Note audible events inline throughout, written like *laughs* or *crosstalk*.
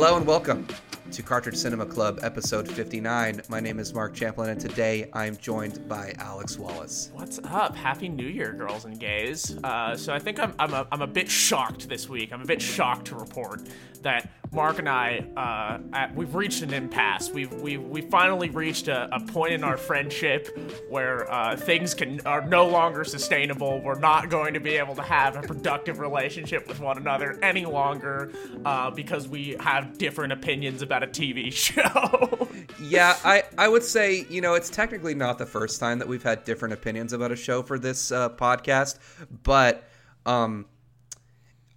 Hello and welcome to Cartridge Cinema Club, episode 59. My name is Mark Champlin, and today I'm joined by Alex Wallace. What's up? Happy New Year, girls and gays. Uh, so I think I'm, I'm, a, I'm a bit shocked this week. I'm a bit shocked to report that Mark and I, uh, at, we've reached an impasse. We've, we've, we finally reached a, a point in our friendship where uh, things can are no longer sustainable. We're not going to be able to have a productive relationship with one another any longer uh, because we have different opinions about a TV *laughs* show. yeah, I, I would say, you know, it's technically not the first time that we've had different opinions about a show for this uh, podcast, but um,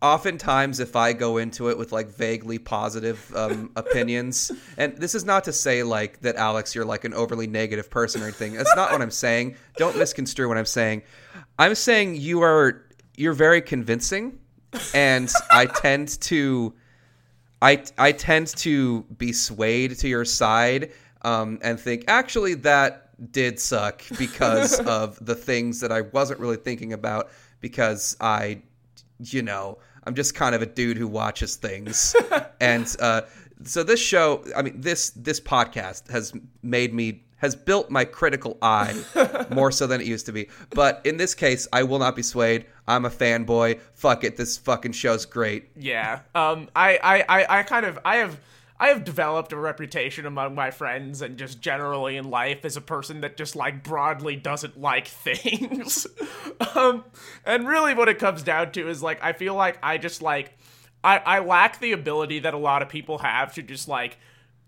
oftentimes if I go into it with like vaguely positive um, *laughs* opinions, and this is not to say like that, Alex, you're like an overly negative person or anything. That's not what I'm saying. Don't misconstrue what I'm saying. I'm saying you are you're very convincing, and I tend to I I tend to be swayed to your side um, and think actually that did suck because *laughs* of the things that I wasn't really thinking about because I, you know, I'm just kind of a dude who watches things, *laughs* and uh, so this show, I mean this this podcast has made me has built my critical eye *laughs* more so than it used to be. But in this case, I will not be swayed. I'm a fanboy. Fuck it, this fucking show's great. Yeah. Um. I. I. I. I kind of. I have. I have developed a reputation among my friends and just generally in life as a person that just like broadly doesn't like *laughs* things. um, and really what it comes down to is like I feel like I just like I, I lack the ability that a lot of people have to just like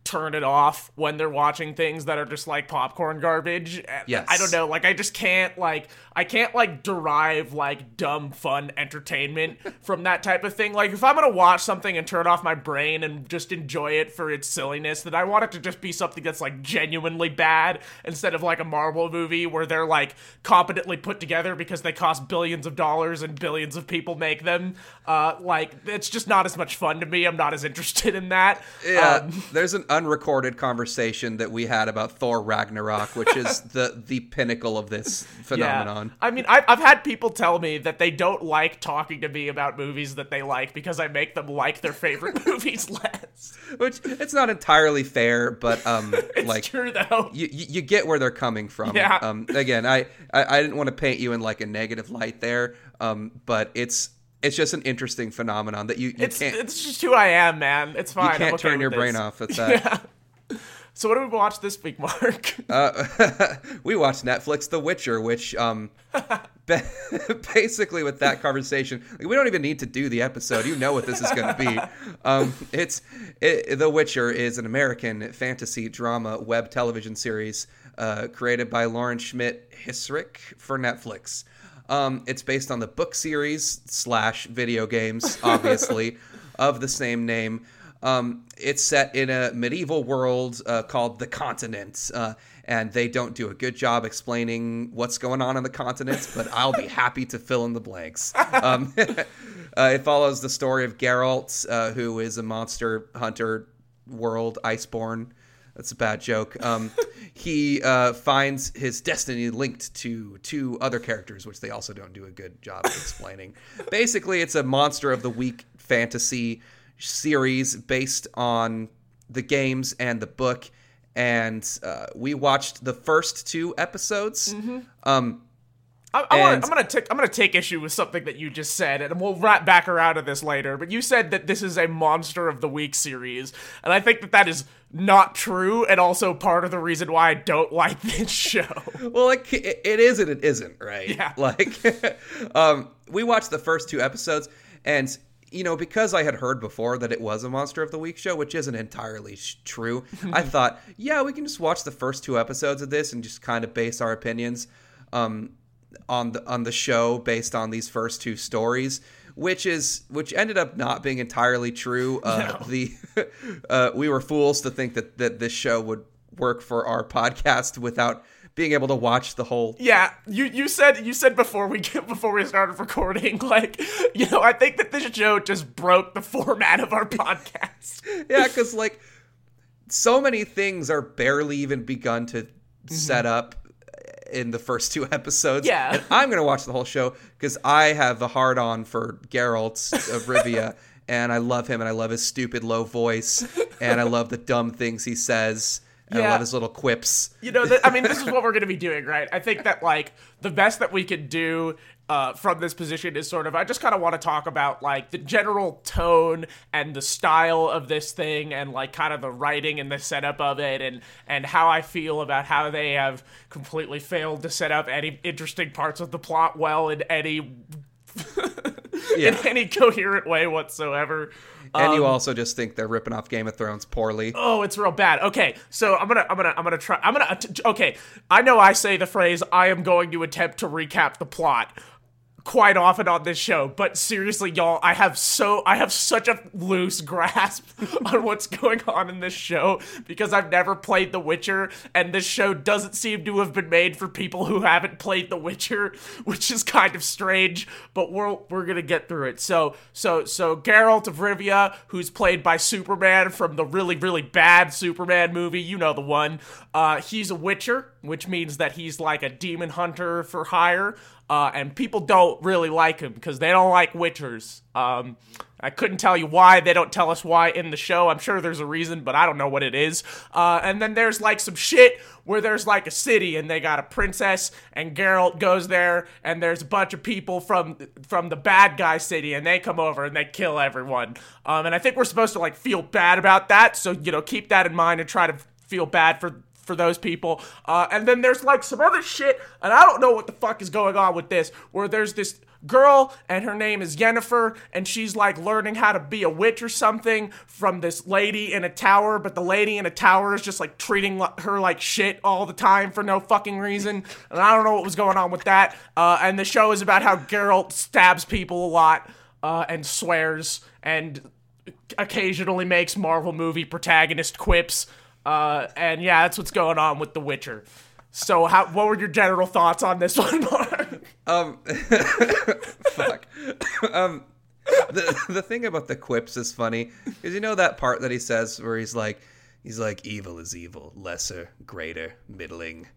turn it off when they're watching things that are just like popcorn garbage. Yes. I don't know, like I just can't like I can't like derive like dumb fun entertainment from that type of thing. Like if I'm going to watch something and turn off my brain and just enjoy it for its silliness, then I want it to just be something that's like genuinely bad instead of like a Marvel movie where they're like competently put together because they cost billions of dollars and billions of people make them. Uh like it's just not as much fun to me. I'm not as interested in that. Yeah, Um, there's an unrecorded conversation that we had about Thor Ragnarok, which is *laughs* the the pinnacle of this phenomenon. I mean, I've, I've had people tell me that they don't like talking to me about movies that they like because I make them like their favorite *laughs* movies less. Which it's not entirely fair, but um, *laughs* It's like true though. you, you you get where they're coming from. Yeah. Um, again, I, I I didn't want to paint you in like a negative light there. Um, but it's it's just an interesting phenomenon that you, you it's can't it's just who I am, man. It's fine. you can't okay turn your with brain off at *laughs* that. So what do we watch this week, Mark? *laughs* Uh, *laughs* we watched Netflix The Witcher, which um, basically with that conversation, like, we don't even need to do the episode. You know what this is going to be. Um, it's it, The Witcher is an American fantasy drama web television series uh, created by Lauren Schmidt Hissrich for Netflix. Um, it's based on the book series slash video games, obviously, *laughs* of the same name. Um, it's set in a medieval world uh, called the Continent, uh, and they don't do a good job explaining what's going on in the continent, but I'll be happy to fill in the blanks. Um, *laughs* uh, it follows the story of Geralt, uh, who is a monster hunter world, Iceborne. That's a bad joke. Um, *laughs* he uh, finds his destiny linked to two other characters, which they also don't do a good job of explaining. *laughs* Basically, it's a monster of the week fantasy series based on the games and the book. And uh, we watched the first two episodes. Um, I, I I'm gonna take I'm gonna take issue with something that you just said, and we'll wrap back around to this later. But you said that this is a monster of the week series, and I think that that is not true, and also part of the reason why I don't *laughs* like this show. well like it, it is and it isn't right Yeah. *laughs* like *laughs* um we watched the first two episodes and you know because i had heard before that it was a monster of the week show which isn't entirely sh- true i thought yeah we can just watch the first two episodes of this and just kind of base our opinions um on the on the show based on these first two stories which is which ended up not being entirely true. Uh *laughs* the uh we were fools to think that that this show would work for our podcast without being able to watch the whole Yeah, you you said you said before we get before we started recording, like you know, I think that this show just broke the format of our podcast. *laughs* yeah because like so many things are barely even begun to set up in the first two *laughs* episodes Yeah. and i'm gonna watch the whole show because i have a hard on for Geralt of *laughs* rivia and I love him, and I love his stupid low voice, and I love the dumb things he says. And I Yeah. love his little quips. you know, th- I mean, this is what we're going to be doing, right? I think that like the best that we can do uh, from this position is sort of. I just kind of want to talk about like the general tone and the style of this thing, and like kind of the writing and the setup of it, and and how I feel about how they have completely failed to set up any interesting parts of the plot well in any *laughs* Yeah. in any coherent way whatsoever. And Um, you also just think they're ripping off Game of Thrones poorly. Oh, it's real bad. Okay, so I'm gonna, I'm gonna, I'm gonna try. I'm gonna. Okay, I know I say the phrase "I am going to attempt to recap the plot" quite often on this show, but seriously, y'all, I have so, I have such a loose grasp *laughs* on what's going on in this show because I've never played The Witcher, and this show doesn't seem to have been made for people who haven't played The Witcher, *laughs* which is kind of strange. But we're we're gonna get through it. So, so, so Geralt of Rivia, who's played by Superman from the really, really bad Superman movie, you know the one. Uh, he's a Witcher, which means that he's like a demon hunter for hire. Uh, and people don't really like him because they don't like Witchers. Um, I couldn't tell you why. They don't tell us why in the show. I'm sure there's a reason, but I don't know what it is. Uh, and then there's like some shit where there's like a city and they got a princess, and Geralt goes there, and there's a bunch of people from from the bad guy city, and they come over and they kill everyone. Um, and I think we're supposed to like feel bad about that. So you know, keep that in mind and try to feel bad for for those people. Uh, and then there's like some other shit, and I don't know what the fuck is going on with this, where there's this girl and her name is Yennefer, and she's like learning how to be a witch or something from this lady in a tower, but the lady in a tower is just like treating her like shit all the time for no fucking reason. And I don't know what was going on with that. Uh, and the show is about how Geralt stabs people a lot uh, and swears and occasionally makes Marvel movie protagonist quips. Uh, and yeah, that's what's going on with The Witcher. So, how? What were your general thoughts on this *laughs* one, Mark? Um, *laughs* fuck. um, the the thing about the quips is funny because you know that part that he says where he's like, he's like, evil is evil, lesser, greater, middling,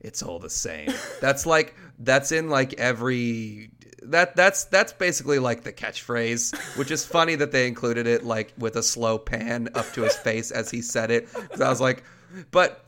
it's all the same. That's like that's in like every that that's that's basically like the catchphrase, which is funny that they included it like with a slow pan up to his face as he said it. I was like, but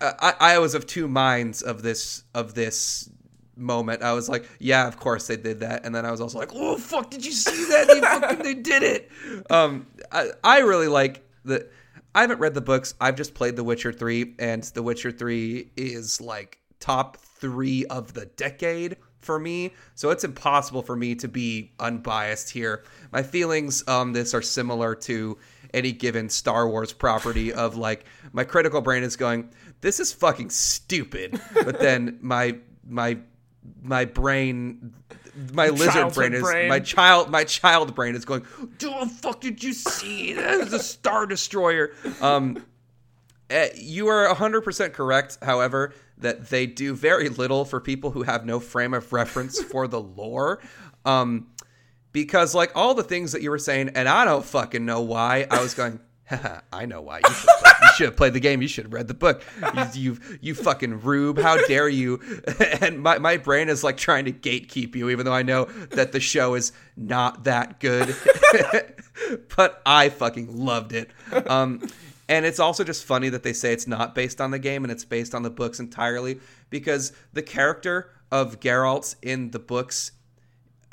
uh, I, I was of two minds of this of this moment. I was like, yeah, of course they did that, and then I was also like, oh fuck, did you see that? They fucking they did it. Um, I, I really like the. I haven't read the books. I've just played The Witcher three, and The Witcher three is like top three of the decade for me. So it's impossible for me to be unbiased here. My feelings on this are similar to any given Star Wars property of like my critical brain is going, this is fucking stupid. But then *laughs* my my my brain my lizard Childhood brain is brain. my child my child brain is going, "Oh fuck did you see? That is a star destroyer." Um uh, you are 100% correct, however, that they do very little for people who have no frame of reference *laughs* for the lore. Um, because, like, all the things that you were saying, and I don't fucking know why, I was going, *laughs* I know why. You should, you should have played the game. You should have read the book. You, you, you fucking rube. How dare you? *laughs* And my, my brain is like trying to gatekeep you, even though I know that the show is not that good. but I fucking loved it. Um, and it's also just funny that they say it's not based on the game and it's based on the books entirely because the character of Geralt in the books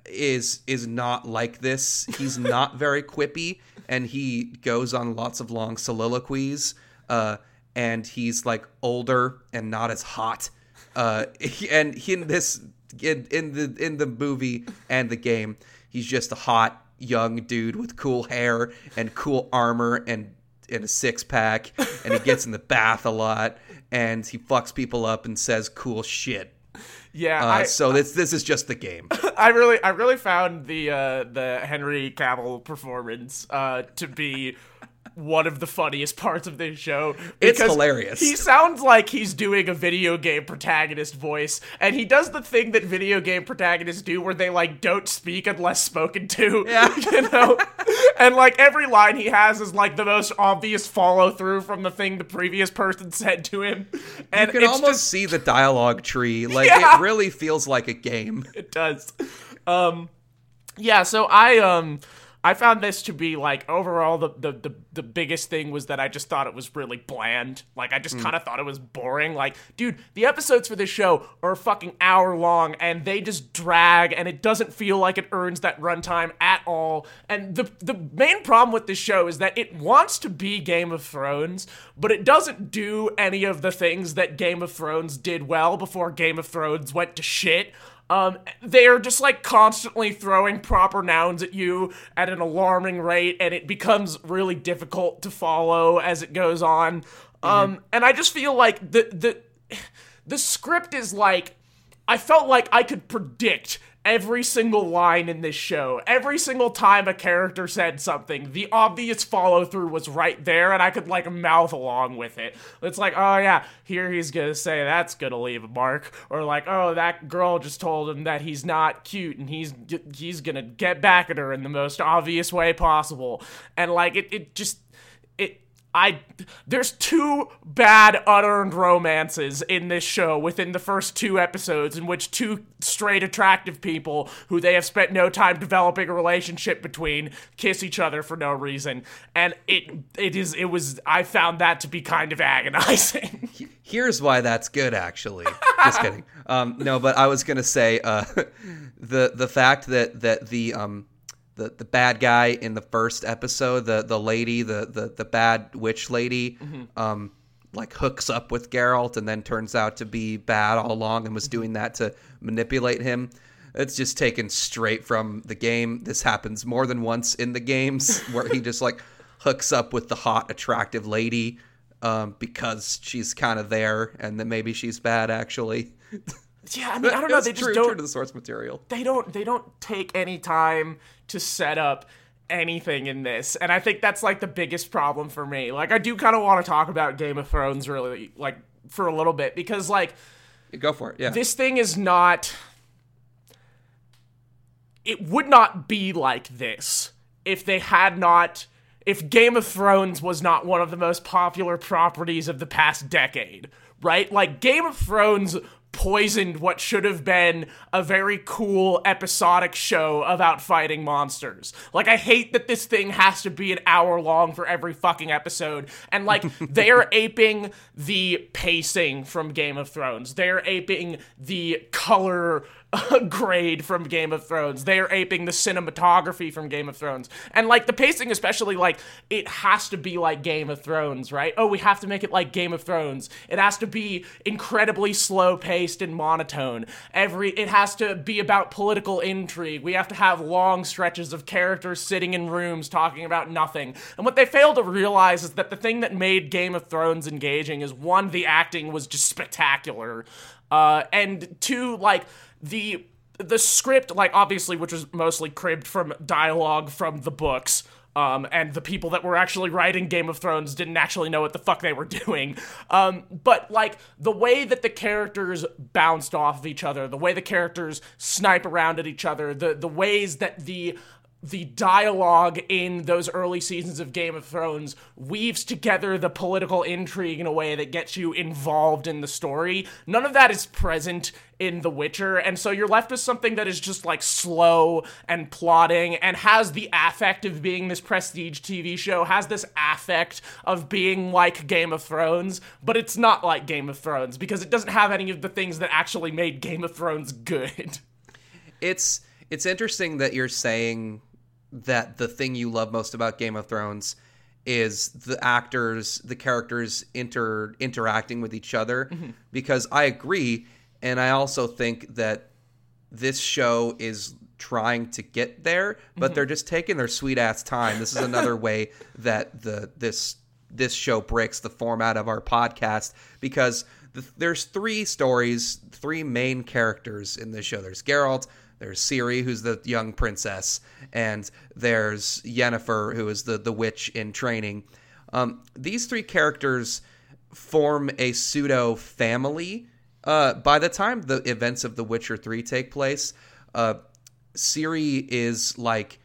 is is not like this. He's *laughs* not very quippy, and he goes on lots of long soliloquies. Uh, and he's like older and not as hot. Uh, *laughs* and he, in this in, in the in the movie and the game, he's just a hot young dude with cool hair and cool armor and and a six pack, and he gets in the bath a lot, and he fucks people up and says cool shit. Yeah, Uh, I, so this this is just the game. *laughs* I really, I really found the uh, the Henry Cavill performance uh, to be one of the funniest parts of this show. It's hilarious. He sounds like he's doing a video game protagonist voice, and he does the thing that video game protagonists do, where they like don't speak unless spoken to. *laughs* Yeah. you know. And like every line he has is like the most obvious follow through from the thing the previous person said to him, and You can it's almost just see the dialogue tree. *laughs* Like Yeah. it really feels like a game. it does. Um, yeah. So I um, I found this to be like overall the, the the the biggest thing was that I just thought it was really bland. Like I just mm. kind of thought it was boring. Like, dude, the episodes for this show are fucking hour long and they just drag and it doesn't feel like it earns that runtime at all. And the the main problem with this show is that it wants to be Game of Thrones, but it doesn't do any of the things that Game of Thrones did well before Game of Thrones went to shit. Um, they are just like constantly throwing proper nouns at you at an alarming rate, and it becomes really difficult to follow as it goes on. Um, and I just feel like the the *sighs* the script is like I felt like I could predict every single line in this show. Every single time a character said something, the obvious follow through was right there, and I could like mouth along with it. It's like, oh yeah, here he's gonna say that's gonna leave a mark, or like, oh that girl just told him that he's not cute, and he's he's gonna get back at her in the most obvious way possible, and like it it just it I there's two bad unearned romances in this show within the first two episodes in which two straight attractive people who they have spent no time developing a relationship between kiss each other for no reason and it it is it was I found that to be kind of agonizing. *laughs* Here's why that's good, actually. Just kidding. Um, no, but I was gonna say uh, *laughs* the the fact that that the um, the the bad guy in the first episode, the the lady, the the the bad witch lady, um, like hooks up with Geralt and then turns out to be bad all along and was doing that to manipulate him. It's just taken straight from the game. This happens more than once in the games *laughs* where he just like hooks up with the hot, attractive lady um, because she's kind of there, and then maybe she's bad actually. *laughs* yeah, I mean I don't know, they just true, don't true to the source material. they don't they don't take any time to set up anything in this and i think that's like the biggest problem for me like i do kind of want to talk about game of thrones really like for a little bit because like Go for it. Yeah. this thing is not it would not be like this if they had not if Game of Thrones was not one of the most popular properties of the past decade, right? Like Game of Thrones poisoned what should have been a very cool episodic show about fighting monsters. Like I hate that this thing has to be an hour long for every fucking episode and like *laughs* they're aping the pacing from Game of Thrones. They're aping the color grade from Game of Thrones. They're aping the cinematography from Game of Thrones. And like the pacing especially like it has to be like Game of Thrones, right? Oh, we have to make it like Game of Thrones. It has to be incredibly slow paced and monotone. Every it has to be about political intrigue. We have to have long stretches of characters sitting in rooms talking about nothing. And what they fail to realize is that the thing that made Game of Thrones engaging is one the acting was just spectacular. Uh and two like the the script like obviously which was mostly cribbed from dialogue from the books um, and the people that were actually writing Game of Thrones didn't actually know what the fuck they were *laughs* doing. Um, but like the way that the characters bounced off of each other, the way the characters snipe around at each other, the the ways that the the dialogue in those early seasons of Game of Thrones weaves together the political intrigue in a way that gets you involved in the story. None of that is present in The Witcher, and so you're left with something that is just like slow and plotting and has the affect of being this prestige TV show, has this affect of being like Game of Thrones, but it's not like Game of Thrones because it doesn't have any of the things that actually made Game of Thrones good. it's it's interesting that you're saying that the thing you love most about Game of Thrones is the actors, the characters inter interacting with each other mm-hmm. because I agree and I also think that this show is trying to get there, but mm-hmm. they're just taking their sweet ass time. This is another *laughs* way that the this this show breaks the format of our podcast because the, there's three stories, three main characters in this show. There's Geralt, there's Ciri, who's the young princess, and there's Yennefer, who is the the witch in training. Um, these three characters form a pseudo family. Uh, by the time the events of The Witcher 3 take place, uh, Ciri is like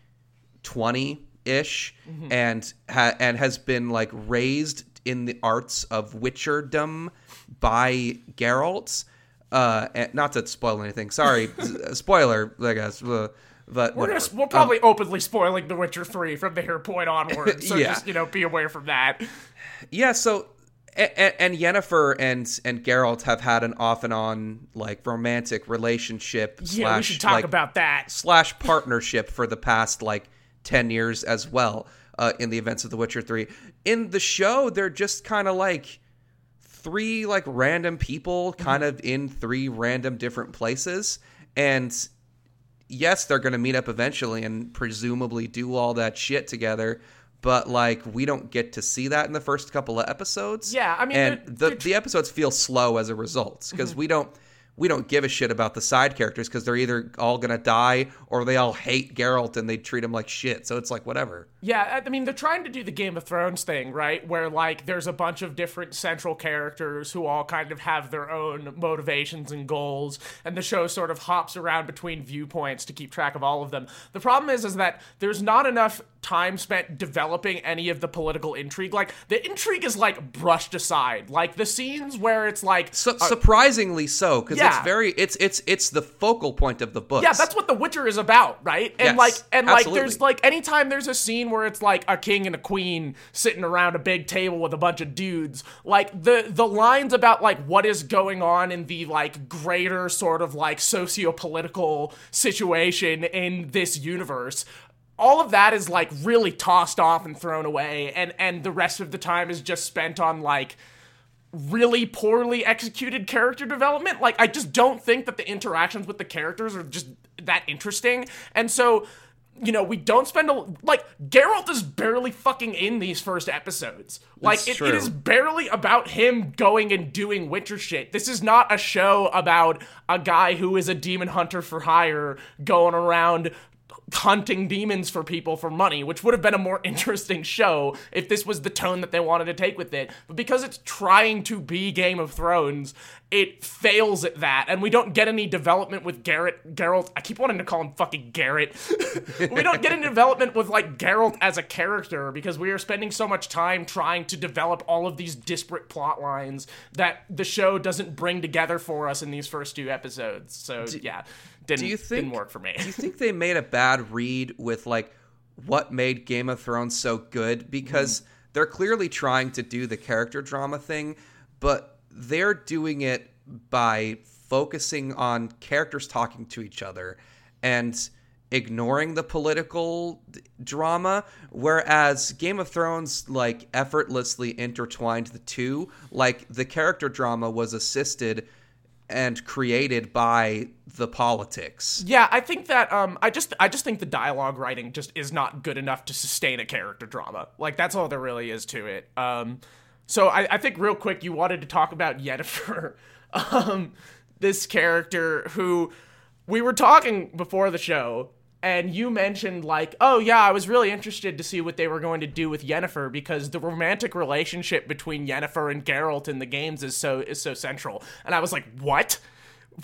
20 ish and ha- and has been like raised in the arts of witcherdom by Geralt. Uh, and not to spoil anything. Sorry, *laughs* spoiler. I guess. Uh, But We're, gonna, we're probably openly spoiling The Witcher 3 from the here point onward, so *laughs* Yeah. just, you know, be aware from that. Yeah, so and, and Yennefer and and Geralt have had an off and on like romantic relationship. Yeah, slash, we should talk like, about that. slash partnership for the past like 10 years as well uh, in the events of The Witcher 3. In the show, they're just kind of like three like random people kind mm-hmm. of in three random different places and yes, they're going to meet up eventually and presumably do all that shit together. But like we don't get to see that in the first couple of episodes. Yeah, I mean, and they're- the they're- the episodes feel slow as a result because mm-hmm. we don't we don't give a shit about the side characters because they're either all gonna die or they all hate Geralt and they treat him like shit. So it's like whatever. Yeah, I mean, they're trying to do the Game of Thrones thing, right? Where, like, there's a bunch of different central characters who all kind of have their own motivations and goals, and the show sort of hops around between viewpoints to keep track of all of them. The problem is, is that there's not enough time spent developing any of the political intrigue. Like, the intrigue is, like, brushed aside. Like, the scenes where it's, like... So, uh, surprisingly so because yeah. it's very it's it's it's the focal point of the book. Yeah, that's what The Witcher is about, right? And Yes, like and like absolutely. there's like anytime there's a scene where it's like a king and a queen sitting around a big table with a bunch of dudes, like the the lines about like what is going on in the like greater sort of like socio-political situation in this universe all of that is like really tossed off and thrown away and and the rest of the time is just spent on like really poorly executed character development. Like, I just don't think that the interactions with the characters are just that interesting. And so, you know, we don't spend a like Geralt is barely fucking in these first episodes. Like it, it is barely about him going and doing Witcher shit. This is not a show about a guy who is a demon hunter for hire going around hunting demons for people for money, which would have been a more *laughs* interesting show if this was the tone that they wanted to take with it. But because it's trying to be Game of Thrones, it fails at that, and we don't get any development with Garrett. Geralt, I keep wanting to call him fucking Garrett. *laughs* we don't get any development with like Geralt as a character because we are spending so much time trying to develop all of these disparate plot lines that the show doesn't bring together for us in these first two episodes. So yeah, didn't do you think didn't work for me. do you think they made a bad read with like what made Game of Thrones so good? Because Mm-hmm. they're clearly trying to do the character drama thing, but they're doing it by focusing on characters talking to each other and ignoring the political d- drama whereas game of thrones like effortlessly intertwined the two like the character drama was assisted and created by the politics Yeah, I think that um I just I just think the dialogue writing just is not good enough to sustain a character drama. Like that's all there really is to it. Um so I, I think real quick you wanted to talk about Yennefer. *laughs* Um this character who we were talking before the show and you mentioned like, oh yeah, I was really interested to see what they were going to do with Yennefer because the romantic relationship between Yennefer and Geralt in the games is so is so central. And I was like, what?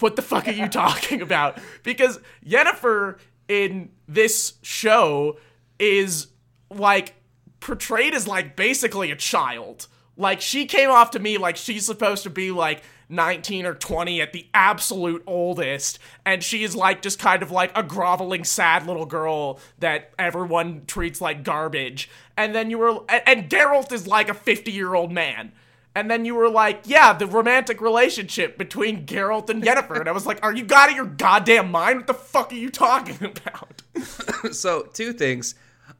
What the fuck are you *laughs* talking about? Because Yennefer in this show is like portrayed as like basically a child. Like she came off to me like she's supposed to be like 19 or 20 at the absolute oldest and she is like just kind of like a groveling sad little girl that everyone treats like garbage. And then you were and, and Geralt is like a 50-year-old man. And then you were like, yeah, the romantic relationship between Geralt and Yennefer. And I was like, are you out of your goddamn mind? What the fuck are you talking about? *laughs* so two things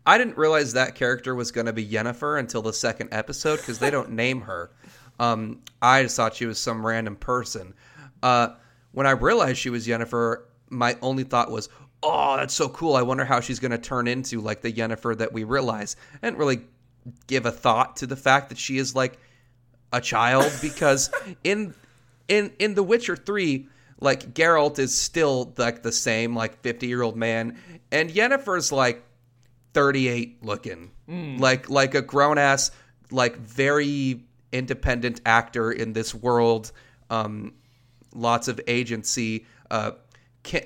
i didn't realize that character was going to be yennefer until the second episode because they don't name her um, i just thought she was some random person. Uh, when i realized she was yennefer my only thought was oh that's so cool. I wonder how she's going to turn into like the yennefer that we realize. I didn't really give a thought to the fact that she is like a child *laughs* because in in in The Witcher 3 like Geralt is still like the same like 50-year-old man and Yennefer's like 38 looking. Like like a grown ass like very independent actor in this world um lots of agency uh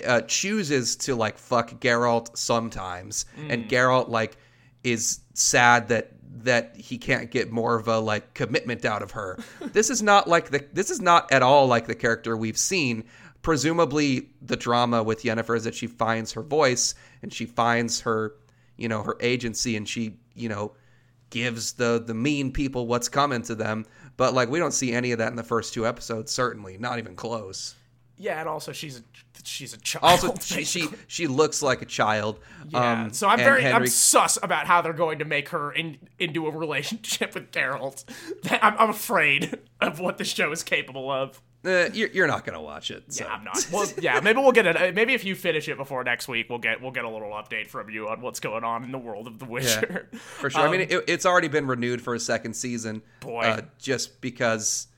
uh, chooses to like fuck Geralt sometimes, and Geralt like is sad that that he can't get more of a like commitment out of her. *laughs* this is not like the this is not at all like the character we've seen. Presumably the drama with Yennefer is that she finds her voice and she finds her, you know, her agency and she, you know, gives the the mean people what's coming to them. But like we don't see any of that in the first two episodes. Certainly, not even close. Yeah, and also she's a she's a child. Also, she she, she looks like a child. Yeah, Um, so I'm very I'm Henry- sus about how they're going to make her in, into a relationship *laughs* with Geralt. *laughs* I'm, I'm afraid of what the show is capable of. Uh, you're, you're not gonna watch it. So. I'm not. *laughs* Well, yeah, maybe we'll get it. Maybe if you finish it before next week, we'll get we'll get a little update from you on what's going on in the world of The Witcher. for sure. I mean, it, it's already been renewed for a second season. Um, Boy. uh, just because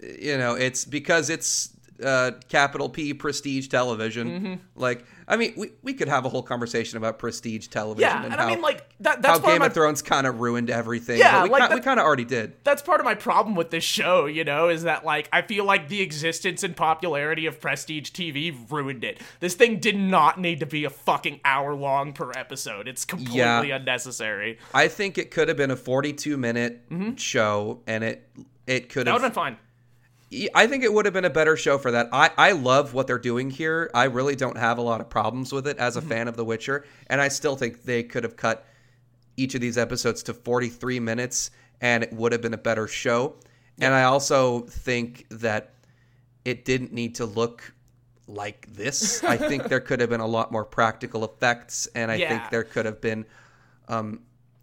you know it's because it's uh, capital P prestige television. Mm-hmm. Like, I mean, we, we could have a whole conversation about prestige television. Yeah, and, and how, I mean, like that. That's how part of Game my of Thrones kind of ruined everything. Yeah, we, like ki- we kind of already did. that's part of my problem with this show, you know, is that like I feel like the existence and popularity of prestige TV ruined it. This thing did not need to be a fucking hour long per episode. It's completely Yeah. unnecessary. I think it could have been a 42 minute show, and it it could Mm-hmm. That have been fine. I think it would have been a better show for that. I, I love what they're doing here. I really don't have a lot of problems with it as a Mm-hmm. fan of The Witcher. And I still think they could have cut each of these episodes to 43 minutes and it would have been a better show. And I also think that it didn't need to look like this. I *laughs* think there could have been a lot more practical effects and I Yeah. think there could have been um,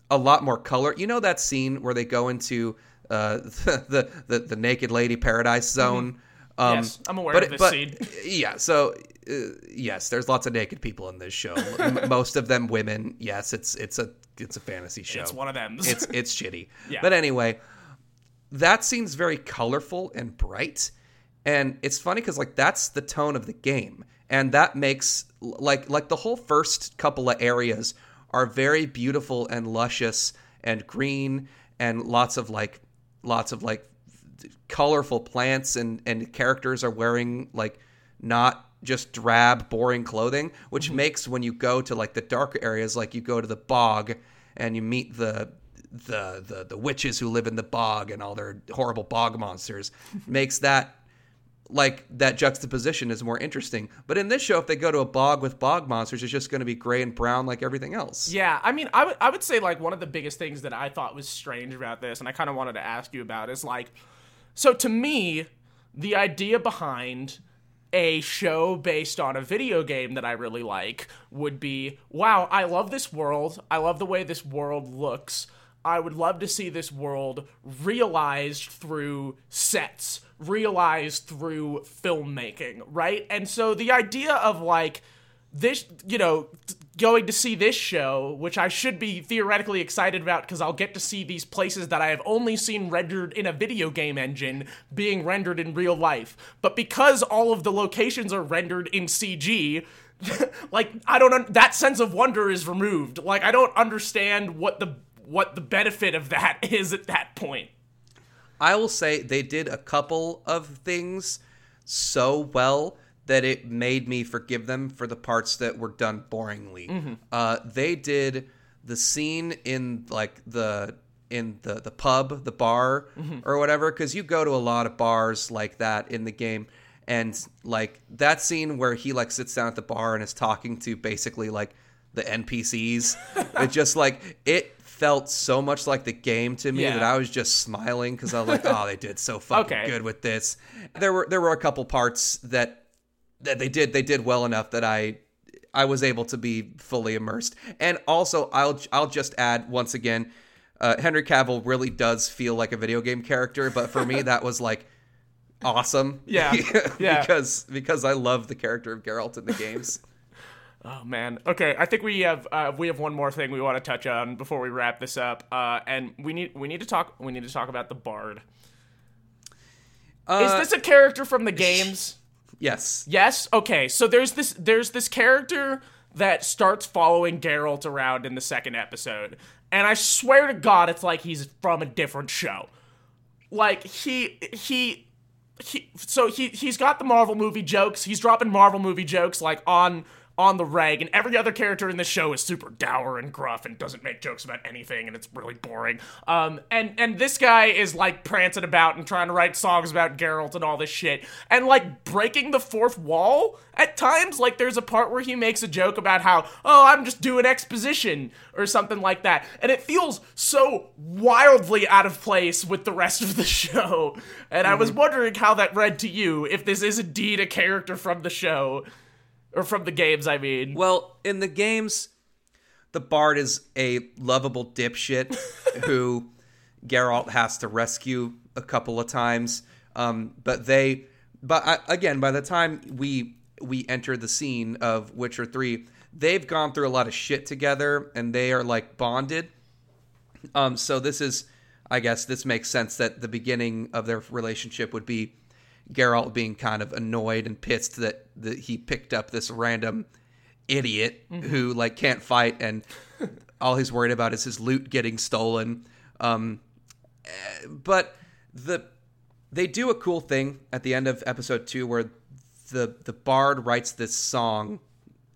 a lot more color. You know that scene where they go into uh, *laughs* the, the the naked lady paradise zone. Um, Yes, I'm aware but of this but, scene. *laughs* Yeah, so uh, yes, there's lots of naked people in this show. *laughs* Most of them women. Yes, it's it's a it's a fantasy show. It's one of them. It's it's shitty. Yeah. But anyway, that scene's very colorful and bright, and it's funny because like that's the tone of the game, and that makes like like the whole first couple of areas are very beautiful and luscious and green and lots of like lots of like colorful plants and and characters are wearing like not just drab boring clothing which mm-hmm. makes when you go to like the darker areas like you go to the bog and you meet the the the, the witches who live in the bog and all their horrible bog monsters *laughs* makes that like that juxtaposition is more interesting but in this show if they go to a bog with bog monsters it's just going to be gray and brown like everything else Yeah, I mean, I would I would say like one of the biggest things that I thought was strange about this, and I kind of wanted to ask you about, is like, so to me, the idea behind a show based on a video game that I really like would be, wow, I love this world. I love the way this world looks. I would love to see this world realized through sets, realized through filmmaking, right? And so the idea of like this, you know, going to see this show, which I should be theoretically excited about because I'll get to see these places that I have only seen rendered in a video game engine being rendered in real life. But because all of the locations are rendered in CG, *laughs* like I don't un- that sense of wonder is removed. Like I don't understand what the what the benefit of that *laughs* is at that point. I will say they did a couple of things so well that it made me forgive them for the parts that were done boringly. Uh, they did the scene in like the in the the pub, the bar, or whatever. Because you go to a lot of bars like that in the game, and like that scene where he like sits down at the bar and is talking to basically like the NPCs. *laughs* it just like it felt so much like the game to me Yeah. that I was just smiling because I was like, oh, they did so *laughs* fucking Okay. good with this. There were there were a couple parts that that they did they did well enough that I I was able to be fully immersed. And also, I'll I'll just add once again, uh, Henry Cavill really does feel like a video game character, but for me that was like awesome. *laughs* Yeah. *laughs* Yeah. because because I love the character of Geralt in the games. Oh man. Okay, I think we have uh, we have one more thing we want to touch on before we wrap this up. Uh, and we need we need to talk we need to talk about the bard. Uh, Is this a character from the games? yes. Yes. Okay. So there's this there's this character that starts following Geralt around in the second episode, and I swear to God, it's like he's from a different show. Like he he. He, so he he's got the Marvel movie jokes. He's dropping Marvel movie jokes like on on the rag, and every other character in the show is super dour and gruff and doesn't make jokes about anything, and it's really boring. Um, and and this guy is like prancing about and trying to write songs about Geralt and all this shit, and like breaking the fourth wall at times. Like there's a part where he makes a joke about how, oh, I'm just doing exposition or something like that, and it feels so wildly out of place with the rest of the *laughs* show. And I was wondering how that read to you, if this is indeed a character from the show or from the games. I mean, Well, in the games, the bard is a lovable dipshit *laughs* who Geralt has to rescue a couple of times. Um, but they, but I, again, by the time we we enter the scene of Witcher Three, they've gone through a lot of shit together, and they are like bonded. Um, so this is, I guess, this makes sense that the beginning of their relationship would be Geralt being kind of annoyed and pissed that, that he picked up this random idiot who like can't fight and *laughs* all he's worried about is his loot getting stolen. Um, but the they do a cool thing at the end of episode two where the the bard writes this song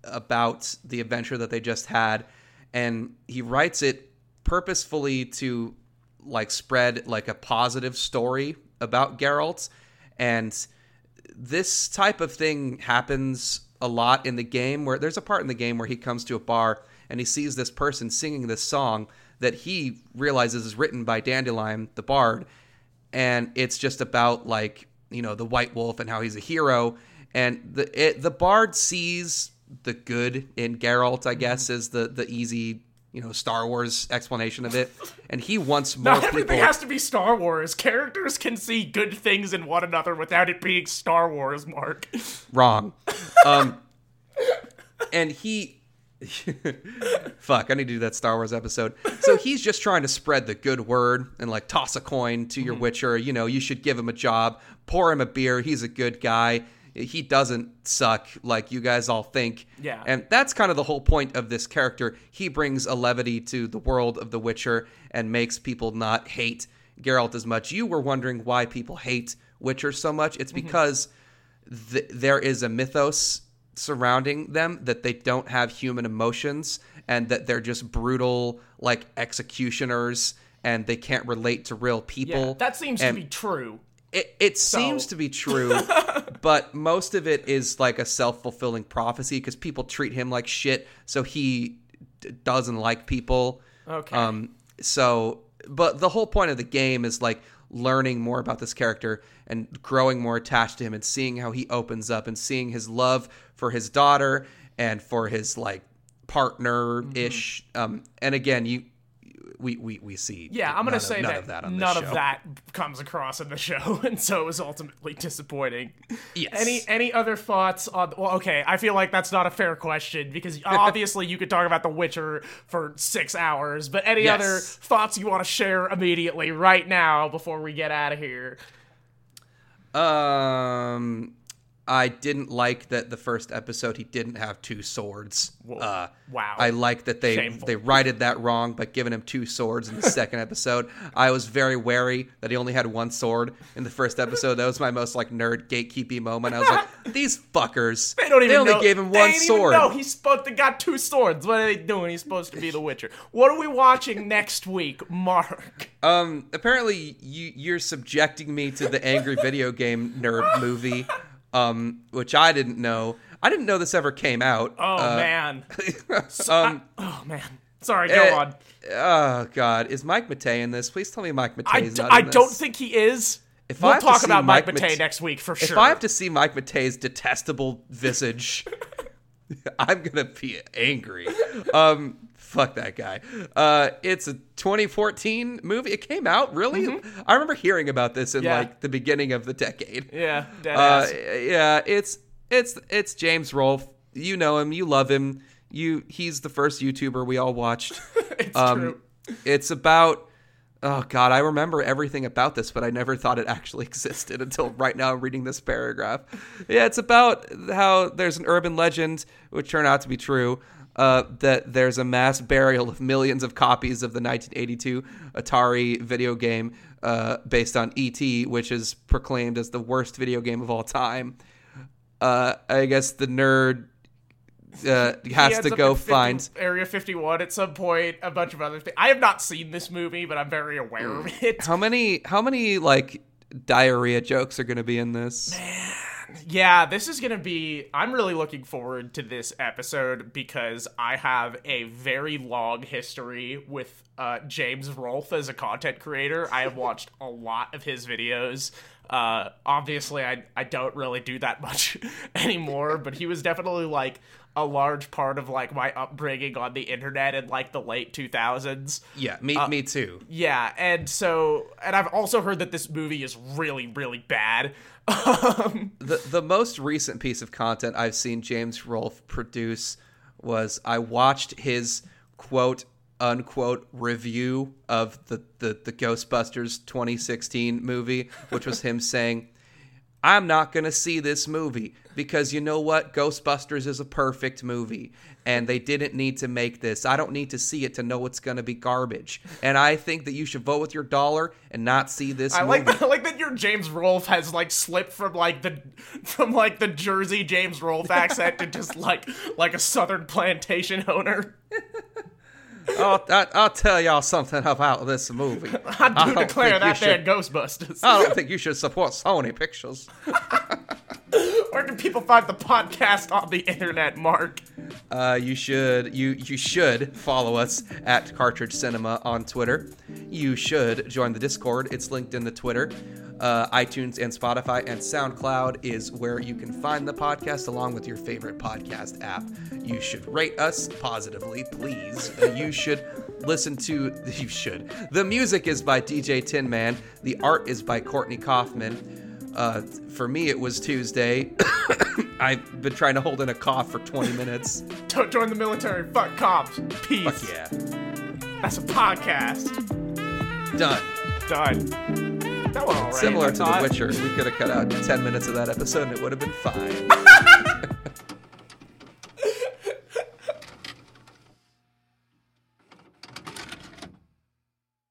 about the adventure that they just had and he writes it purposefully to like spread like a positive story about Geralt and this type of thing happens a lot in the game where there's a part in the game where he comes to a bar and he sees this person singing this song that he realizes is written by Dandelion the bard. And it's just about like you know the white wolf and how he's a hero. And the it, the bard sees the good in Geralt I mm-hmm. guess is the the easy you know Star Wars explanation of it and he wants *laughs* more not everything people has to be Star Wars. Characters can see good things in one another without it being Star Wars, Mark. *laughs* wrong. Um, and he, *laughs* fuck, I need to do that Star Wars episode. So he's just trying to spread the good word and like toss a coin to Mm-hmm. your Witcher. You know, you should give him a job, pour him a beer. He's a good guy. He doesn't suck like you guys all think. Yeah. And that's kind of the whole point of this character. He brings a levity to the world of The Witcher and makes people not hate Geralt as much. You were wondering why people hate Witcher so much. It's mm-hmm. because th- there is a mythos surrounding them that they don't have human emotions and that they're just brutal like executioners and they can't relate to real people. Yeah, that seems And- to be true. It, it seems to be true, *laughs* but most of it is like a self fulfilling prophecy because people treat him like shit, so he d- doesn't like people. Okay. Um. So, but the whole point of the game is like learning more about this character and growing more attached to him and seeing how he opens up and seeing his love for his daughter and for his like partner ish. Um. And again, you. We, we, we see Yeah, I'm gonna say that of that on none of that comes across in the show, *laughs* and so it was ultimately disappointing. Yes. Any any other thoughts on? Well, okay, I feel like that's not a fair question because *laughs* obviously you could talk about The Witcher for six hours, but any Yes. other thoughts you want to share immediately right now before we get out of here? Um, I didn't like that the first episode he didn't have two swords. Uh, Wow. I like that they Shameful. they righted that wrong by giving him two swords in the *laughs* second episode. I was very wary that he only had one sword in the first episode. That was my most like nerd gatekeeping moment. I was like, *laughs* these fuckers. They don't even. They only know. gave him they one sword. No, he's supposed to got two swords. What are they doing? He's supposed to be the Witcher. What are we watching *laughs* next week, Mark? Um, apparently you you're subjecting me to the angry video game nerd movie, um, which I didn't know. I didn't know this ever came out. Oh Uh, man. *laughs* um, Oh man. Sorry, go Eh, on. Oh God, is Mike Matei in this? Please tell me Mike I, Matei's d- not I don't think he is. If I we'll to talk about Mike Mike Matei Mate- next week for If sure. If I have to see Mike Matei's detestable visage, *laughs* *laughs* I'm gonna be angry. Um, fuck that guy. Uh, it's a 2014 movie. It came out really. I remember hearing about this in Mm-hmm. Yeah. like the beginning of the decade. yeah, Uh, yeah, it's it's it's James Rolfe. You know him. You love him. You he's the first YouTuber we all watched. *laughs* it's Um, true. It's about. Oh God, I remember everything about this, but I never thought it actually *laughs* existed until right now. I'm reading this paragraph. Yeah, it's about how there's an urban legend, which turned out to be true, uh, that there's a mass burial of millions of copies of the 1982 Atari video game uh, based on ET, which is proclaimed as the worst video game of all time. Uh, I guess the nerd uh, has to go 50 find. Area 51 at some point. A bunch of other things. I have not seen this movie, but I'm very aware of it. How many? How many like diarrhea jokes are going to be in this? Yeah, this is gonna be. I'm really looking forward to this episode because I have a very long history with uh, James Rolfe as a content creator. I have watched a lot of his videos. Uh, obviously, I I don't really do that much *laughs* anymore, but he was definitely like a large part of like my upbringing on the internet in like the late 2000s. Yeah, me, Uh, me too. Yeah, and so and I've also heard that this movie is really really bad. Um, The the most recent piece of content I've seen James Rolfe produce was I watched his quote unquote review of the, the, the Ghostbusters 2016 movie, which was him *laughs* saying, I'm not going to see this movie because you know what? Ghostbusters is a perfect movie and they didn't need to make this. I don't need to see it to know it's going to be garbage. And I think that you should vote with your dollar and not see this I movie. like that, I like that your James Rolfe has like slipped from like the from like the Jersey James Rolfe accent to just like like a Southern plantation owner. *laughs* I'll, I, I'll tell y'all something about this movie. *laughs* I do don't declare that should- Ghostbusters. I don't think you should support Sony Pictures. *laughs* Where can people find the podcast on the internet, Mark? Uh, you should you you should follow us at Cartridge Cinema on Twitter. You should join the Discord. It's linked in the Twitter. Uh, iTunes and Spotify and SoundCloud is where you can find the podcast along with your favorite podcast app. You should rate us positively, please. Uh, you should listen to. *laughs* You should. The music is by DJ Tin Man. The art is by Courtney Kaufman. Uh, for me, it was Tuesday. *coughs* I've been trying to hold in a cough for 20 minutes. Don't join the military. Fuck cops. Peace. Fuck yeah. That's a podcast. Done. Done. That one alright. Similar I to The. Witcher, we could have cut out 10 minutes of that episode and it would have been fine. *laughs*